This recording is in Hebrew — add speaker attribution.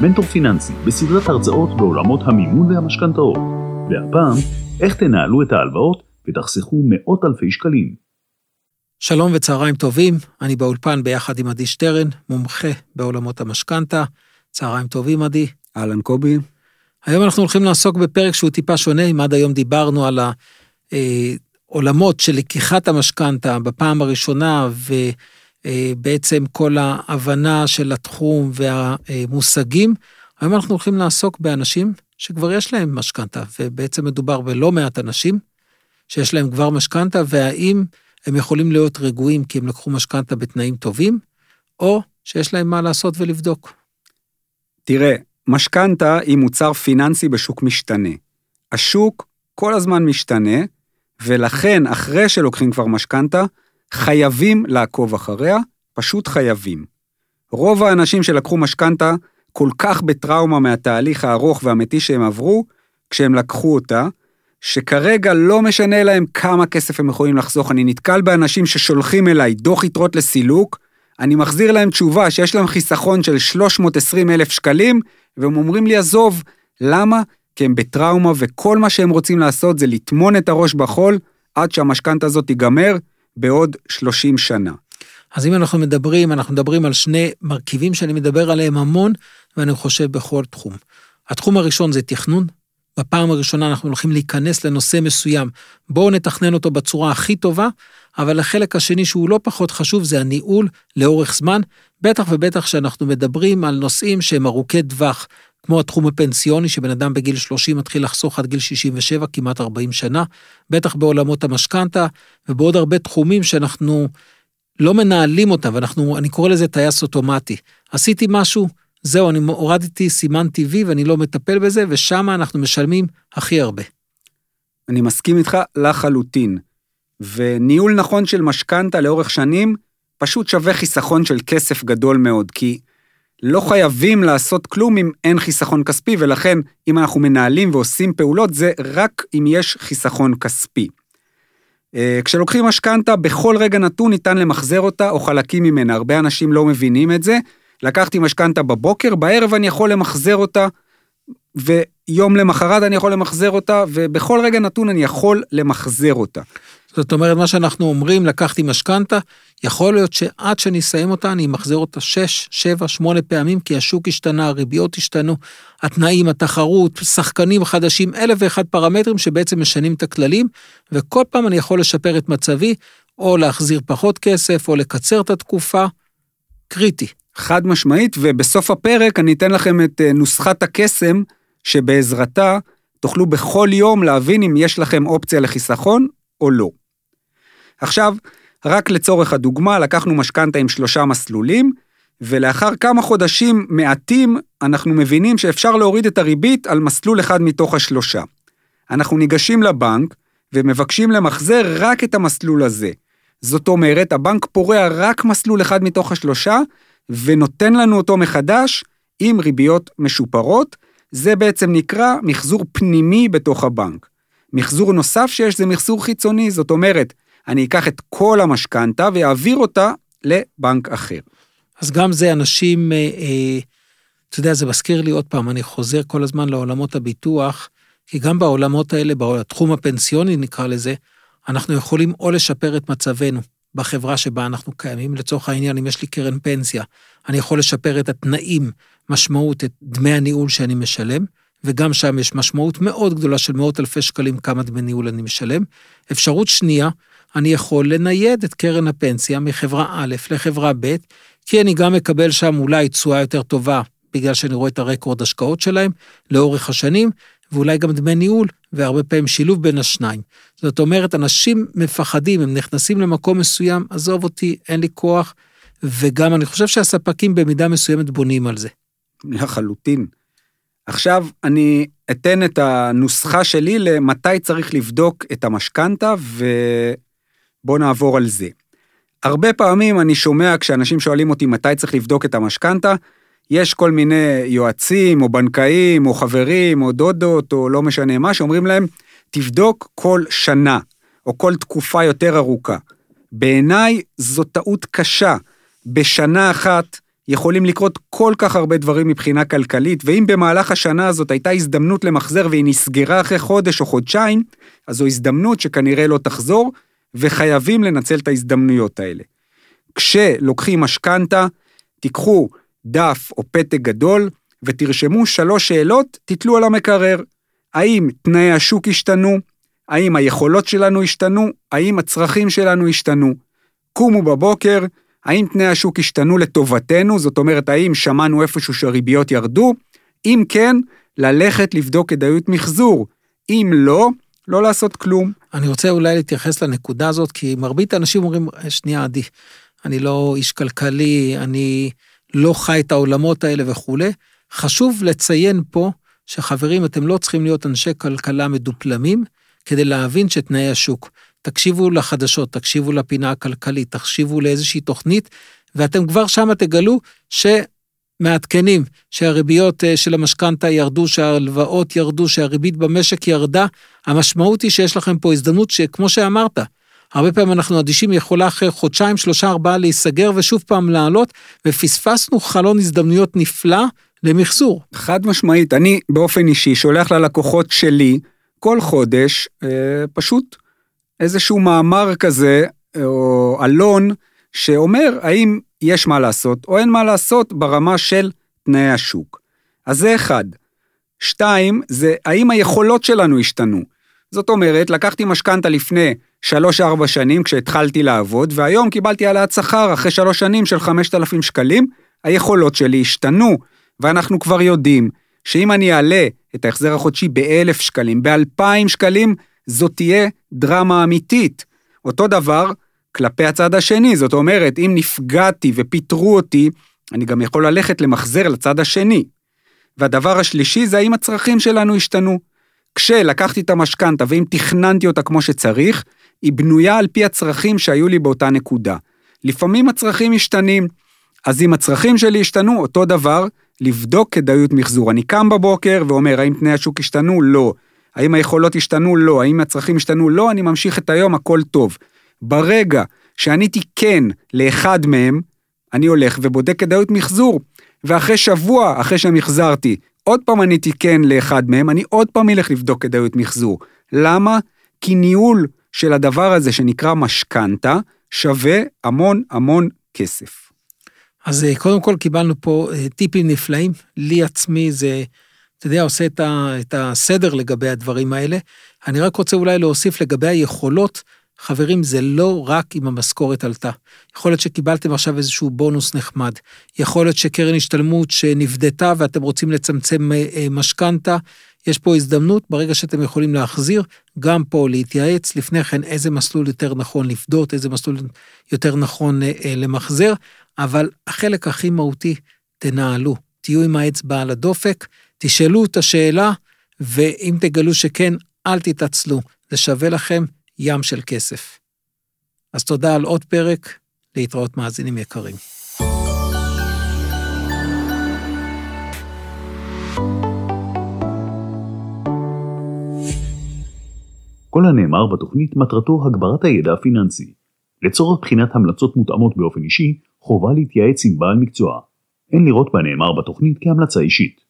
Speaker 1: מנטור פיננסי בסדרת הרצאות בעולמות המימון והמשכנתאות, והפעם, איך תנהלו את ההלוואות ותחסכו מאות אלפי שקלים.
Speaker 2: שלום וצהריים טובים, אני באולפן ביחד עם עדי שטרן, מומחה בעולמות המשכנתה. צהריים טובים, עדי.
Speaker 3: אהלן קובי.
Speaker 2: היום אנחנו הולכים לעסוק בפרק שהוא טיפה שונה, אם עד היום דיברנו על העולמות של לקיחת המשכנתה בפעם הראשונה, ובעצם כל ההבנה של התחום והמושגים. היום אנחנו הולכים לעסוק באנשים שכבר יש להם משכנתה, ובעצם מדובר בלא מעט אנשים שיש להם כבר משכנתה, והאם הם יכולים להיות רגועים כי הם לקחו משכנתה בתנאים טובים, או שיש להם מה לעשות ולבדוק.
Speaker 3: תראה, משכנתה היא מוצר פיננסי בשוק משתנה. השוק כל הזמן משתנה, ולכן אחרי שלוקחים כבר משכנתה, חייבים לעקוב אחריה, פשוט חייבים. רוב האנשים שלקחו משכנתה כל כך בטראומה מהתהליך הארוך והמתיש שהם עברו, כשהם לקחו אותה, שכרגע לא משנה להם כמה כסף הם יכולים לחסוך. אני נתקל באנשים ששולחים אליי דוח יתרות לסילוק, אני מחזיר להם תשובה שיש להם חיסכון של 320 אלף שקלים, והם אומרים לי, עזוב, למה? כי הם בטראומה וכל מה שהם רוצים לעשות זה לטמון את הראש בחול עד שהמשכנתה הזאת תיגמר בעוד 30 שנה.
Speaker 2: אז אם אנחנו מדברים, אנחנו מדברים על שני מרכיבים שאני מדבר עליהם המון, ואני חושב בכל תחום. התחום הראשון זה תכנון. בפעם הראשונה אנחנו הולכים להיכנס לנושא מסוים, בואו נתכנן אותו בצורה הכי טובה, אבל החלק השני שהוא לא פחות חשוב זה הניהול לאורך זמן, בטח ובטח שאנחנו מדברים על נושאים שהם ארוכי טווח, כמו התחום הפנסיוני, שבן אדם בגיל 30 מתחיל לחסוך עד גיל 67, כמעט 40 שנה, בטח בעולמות המשכנתה, ובעוד הרבה תחומים שאנחנו לא מנהלים אותם, ואנחנו, אני קורא לזה טייס אוטומטי. עשיתי משהו, זהו, אני הורדתי סימן טבעי ואני לא מטפל בזה, ושם אנחנו משלמים הכי הרבה.
Speaker 3: אני מסכים איתך לחלוטין. וניהול נכון של משכנתה לאורך שנים, פשוט שווה חיסכון של כסף גדול מאוד, כי לא חייבים לעשות כלום אם אין חיסכון כספי, ולכן אם אנחנו מנהלים ועושים פעולות, זה רק אם יש חיסכון כספי. אה, כשלוקחים משכנתה, בכל רגע נתון ניתן למחזר אותה או חלקים ממנה. הרבה אנשים לא מבינים את זה. לקחתי משכנתה בבוקר, בערב אני יכול למחזר אותה, ויום למחרת אני יכול למחזר אותה, ובכל רגע נתון אני יכול למחזר אותה.
Speaker 2: זאת אומרת, מה שאנחנו אומרים, לקחתי משכנתה, יכול להיות שעד שאני אסיים אותה, אני אמחזר אותה 6, 7, 8 פעמים, כי השוק השתנה, הריביות השתנו, התנאים, התחרות, שחקנים חדשים, אלף ואחד פרמטרים שבעצם משנים את הכללים, וכל פעם אני יכול לשפר את מצבי, או להחזיר פחות כסף, או לקצר את התקופה. קריטי.
Speaker 3: חד משמעית, ובסוף הפרק אני אתן לכם את אה, נוסחת הקסם, שבעזרתה תוכלו בכל יום להבין אם יש לכם אופציה לחיסכון או לא. עכשיו, רק לצורך הדוגמה, לקחנו משכנתה עם שלושה מסלולים, ולאחר כמה חודשים מעטים, אנחנו מבינים שאפשר להוריד את הריבית על מסלול אחד מתוך השלושה. אנחנו ניגשים לבנק ומבקשים למחזר רק את המסלול הזה. זאת אומרת, הבנק פורע רק מסלול אחד מתוך השלושה, ונותן לנו אותו מחדש עם ריביות משופרות. זה בעצם נקרא מחזור פנימי בתוך הבנק. מחזור נוסף שיש זה מחזור חיצוני, זאת אומרת, אני אקח את כל המשכנתה ואעביר אותה לבנק אחר.
Speaker 2: אז גם זה אנשים, אה, אה, אתה יודע, זה מזכיר לי עוד פעם, אני חוזר כל הזמן לעולמות הביטוח, כי גם בעולמות האלה, בתחום הפנסיוני נקרא לזה, אנחנו יכולים או לשפר את מצבנו בחברה שבה אנחנו קיימים, לצורך העניין, אם יש לי קרן פנסיה, אני יכול לשפר את התנאים, משמעות, את דמי הניהול שאני משלם, וגם שם יש משמעות מאוד גדולה של מאות אלפי שקלים כמה דמי ניהול אני משלם. אפשרות שנייה, אני יכול לנייד את קרן הפנסיה מחברה א' לחברה ב', כי אני גם מקבל שם אולי תשואה יותר טובה, בגלל שאני רואה את הרקורד השקעות שלהם לאורך השנים, ואולי גם דמי ניהול, והרבה פעמים שילוב בין השניים. זאת אומרת, אנשים מפחדים, הם נכנסים למקום מסוים, עזוב אותי, אין לי כוח, וגם אני חושב שהספקים במידה מסוימת בונים על זה.
Speaker 3: לחלוטין. עכשיו אני אתן את הנוסחה שלי למתי צריך לבדוק את המשכנתה, ובואו נעבור על זה. הרבה פעמים אני שומע כשאנשים שואלים אותי מתי צריך לבדוק את המשכנתה, יש כל מיני יועצים או בנקאים או חברים או דודות או לא משנה מה שאומרים להם, תבדוק כל שנה או כל תקופה יותר ארוכה. בעיניי זו טעות קשה. בשנה אחת יכולים לקרות כל כך הרבה דברים מבחינה כלכלית, ואם במהלך השנה הזאת הייתה הזדמנות למחזר והיא נסגרה אחרי חודש או חודשיים, אז זו הזדמנות שכנראה לא תחזור, וחייבים לנצל את ההזדמנויות האלה. כשלוקחים משכנתה, תיקחו דף או פתק גדול ותרשמו שלוש שאלות, תתלו על המקרר. האם תנאי השוק השתנו? האם היכולות שלנו השתנו? האם הצרכים שלנו השתנו? קומו בבוקר, האם תנאי השוק השתנו לטובתנו? זאת אומרת, האם שמענו איפשהו שהריביות ירדו? אם כן, ללכת לבדוק כדאיות מחזור. אם לא, לא לעשות כלום.
Speaker 2: אני רוצה אולי להתייחס לנקודה הזאת, כי מרבית האנשים אומרים, שנייה, עדי, אני לא איש כלכלי, אני לא חי את העולמות האלה וכולי. חשוב לציין פה שחברים, אתם לא צריכים להיות אנשי כלכלה מדופלמים כדי להבין שתנאי השוק. תקשיבו לחדשות, תקשיבו לפינה הכלכלית, תקשיבו לאיזושהי תוכנית, ואתם כבר שמה תגלו שמעדכנים שהריביות אה, של המשכנתה ירדו, שההלוואות ירדו, שהריבית במשק ירדה. המשמעות היא שיש לכם פה הזדמנות שכמו שאמרת, הרבה פעמים אנחנו אדישים, יכולה אחרי חודשיים, שלושה, ארבעה להיסגר ושוב פעם לעלות, ופספסנו חלון הזדמנויות נפלא למחזור.
Speaker 3: חד משמעית, אני באופן אישי שולח ללקוחות שלי כל חודש אה, פשוט איזשהו מאמר כזה, או אלון, שאומר האם יש מה לעשות או אין מה לעשות ברמה של תנאי השוק. אז זה אחד. שתיים, זה האם היכולות שלנו השתנו. זאת אומרת, לקחתי משכנתה לפני שלוש-ארבע שנים כשהתחלתי לעבוד, והיום קיבלתי העלאת שכר אחרי שלוש שנים של חמשת אלפים שקלים, היכולות שלי השתנו, ואנחנו כבר יודעים שאם אני אעלה את ההחזר החודשי באלף שקלים, באלפיים שקלים, זאת תהיה דרמה אמיתית. אותו דבר כלפי הצד השני, זאת אומרת, אם נפגעתי ופיטרו אותי, אני גם יכול ללכת למחזר לצד השני. והדבר השלישי זה האם הצרכים שלנו השתנו. כשלקחתי את המשכנתה ואם תכננתי אותה כמו שצריך, היא בנויה על פי הצרכים שהיו לי באותה נקודה. לפעמים הצרכים משתנים, אז אם הצרכים שלי השתנו, אותו דבר, לבדוק כדאיות מחזור. אני קם בבוקר ואומר, האם תנאי השוק השתנו? לא. האם היכולות השתנו? לא. האם הצרכים השתנו? לא. אני ממשיך את היום, הכל טוב. ברגע שעניתי כן לאחד מהם, אני הולך ובודק כדאיות מחזור. ואחרי שבוע, אחרי שמחזרתי, עוד פעם עניתי כן לאחד מהם, אני עוד פעם אלך לבדוק כדאיות מחזור. למה? כי ניהול של הדבר הזה שנקרא משכנתה שווה המון המון כסף.
Speaker 2: אז אה, קודם כל קיבלנו פה אה, טיפים נפלאים. לי עצמי זה, אתה יודע, עושה את, ה, את הסדר לגבי הדברים האלה. אני רק רוצה אולי להוסיף לגבי היכולות. חברים, זה לא רק אם המשכורת עלתה. יכול להיות שקיבלתם עכשיו איזשהו בונוס נחמד. יכול להיות שקרן השתלמות שנבדתה ואתם רוצים לצמצם אה, משכנתה, יש פה הזדמנות, ברגע שאתם יכולים להחזיר, גם פה להתייעץ, לפני כן איזה מסלול יותר נכון לפדות, איזה מסלול יותר נכון אה, אה, למחזר, אבל החלק הכי מהותי, תנהלו, תהיו עם האצבע על הדופק, תשאלו את השאלה, ואם תגלו שכן, אל תתעצלו, זה שווה לכם ים של כסף. אז תודה על עוד פרק, להתראות מאזינים יקרים.
Speaker 1: כל הנאמר בתוכנית מטרתו הגברת הידע הפיננסי. לצורך בחינת המלצות מותאמות באופן אישי, חובה להתייעץ עם בעל מקצוע. אין לראות בנאמר בתוכנית כהמלצה אישית.